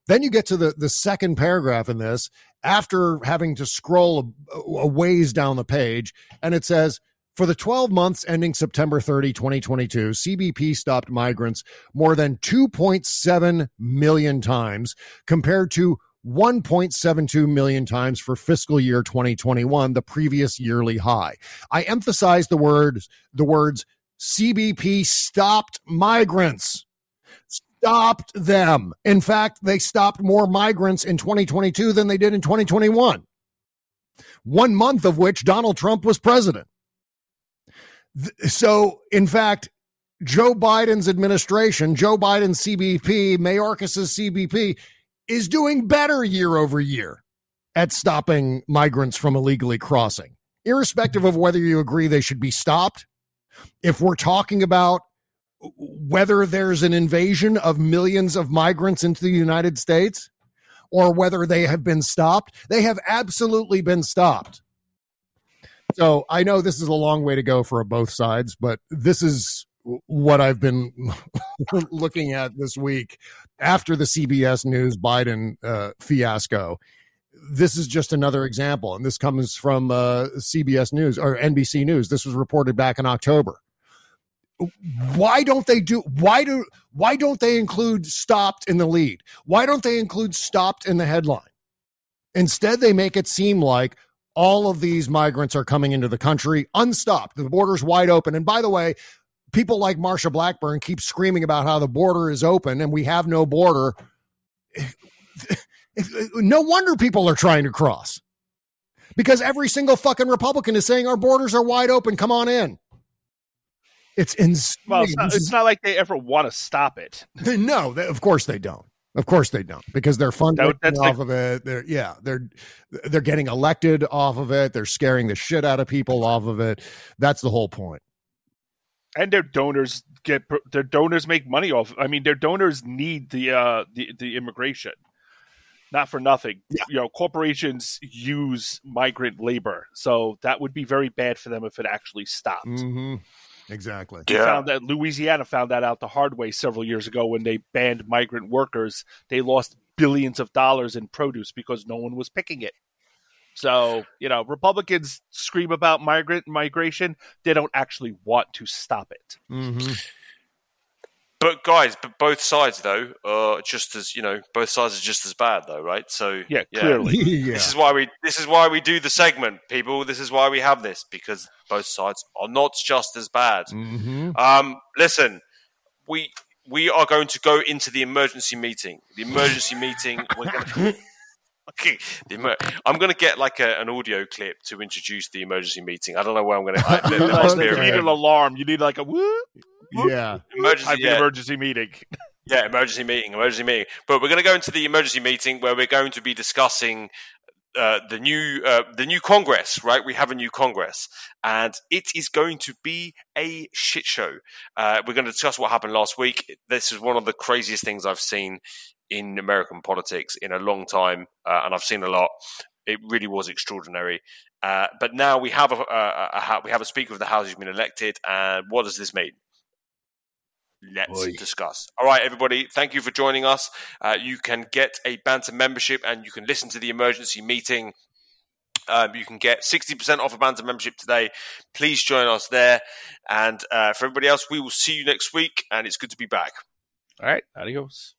Then you get to the, the second paragraph in this after having to scroll a, a ways down the page, and it says, for the 12 months ending September 30, 2022, CBP stopped migrants more than 2.7 million times compared to 1.72 million times for fiscal year 2021, the previous yearly high. I emphasize the words the words CBP stopped migrants. Stopped them. In fact, they stopped more migrants in 2022 than they did in 2021. One month of which Donald Trump was president. So, in fact, Joe Biden's administration, Joe Biden's CBP, Mayorkas's CBP, is doing better year over year at stopping migrants from illegally crossing, irrespective of whether you agree they should be stopped. If we're talking about whether there's an invasion of millions of migrants into the United States or whether they have been stopped, they have absolutely been stopped. So I know this is a long way to go for both sides, but this is what I've been [laughs] looking at this week after the CBS News Biden uh, fiasco. This is just another example, and this comes from uh, CBS News or NBC News. This was reported back in October. Why don't they do? Why do? Why don't they include stopped in the lead? Why don't they include stopped in the headline? Instead, they make it seem like all of these migrants are coming into the country unstopped. The border's wide open. And by the way, people like Marsha Blackburn keep screaming about how the border is open and we have no border. No wonder people are trying to cross because every single fucking Republican is saying our borders are wide open. Come on in. It's insane. Well, it's not, it's not like they ever want to stop it. [laughs] no, they, of course they don't. Of course they don't, because they're funding that, off of it. They're yeah, they're they're getting elected off of it. They're scaring the shit out of people off of it. That's the whole point. And their donors get their donors make money off. I mean, their donors need the uh the the immigration, not for nothing. Yeah. You know, corporations use migrant labor, so that would be very bad for them if it actually stopped. Mm-hmm. Exactly. Yeah. Found that Louisiana found that out the hard way several years ago when they banned migrant workers. They lost billions of dollars in produce because no one was picking it. So, you know, Republicans scream about migrant migration. They don't actually want to stop it. Mm-hmm. But guys, but both sides though are just as you know, both sides are just as bad though, right? So yeah, clearly, [laughs] yeah. this is why we this is why we do the segment, people. This is why we have this because both sides are not just as bad. Mm-hmm. Um, listen, we we are going to go into the emergency meeting. The emergency meeting. We're going [laughs] Okay, I'm going to get like a, an audio clip to introduce the emergency meeting. I don't know where I'm going [laughs] to. you need an alarm. You need like a whoop. Yeah, emergency, yeah. emergency meeting. [laughs] yeah, emergency meeting, emergency meeting. But we're going to go into the emergency meeting where we're going to be discussing uh, the new uh, the new Congress, right? We have a new Congress, and it is going to be a shit show. Uh, we're going to discuss what happened last week. This is one of the craziest things I've seen in American politics in a long time, uh, and I've seen a lot. It really was extraordinary. Uh, but now we have a, a, a, we have a Speaker of the House who's been elected, and what does this mean? Let's Boy. discuss. All right, everybody. Thank you for joining us. Uh, you can get a Banter membership, and you can listen to the emergency meeting um, you can get 60% off a Banter membership today. Please join us there. And uh, for everybody else, we will see you next week. And it's good to be back. All right. Adios.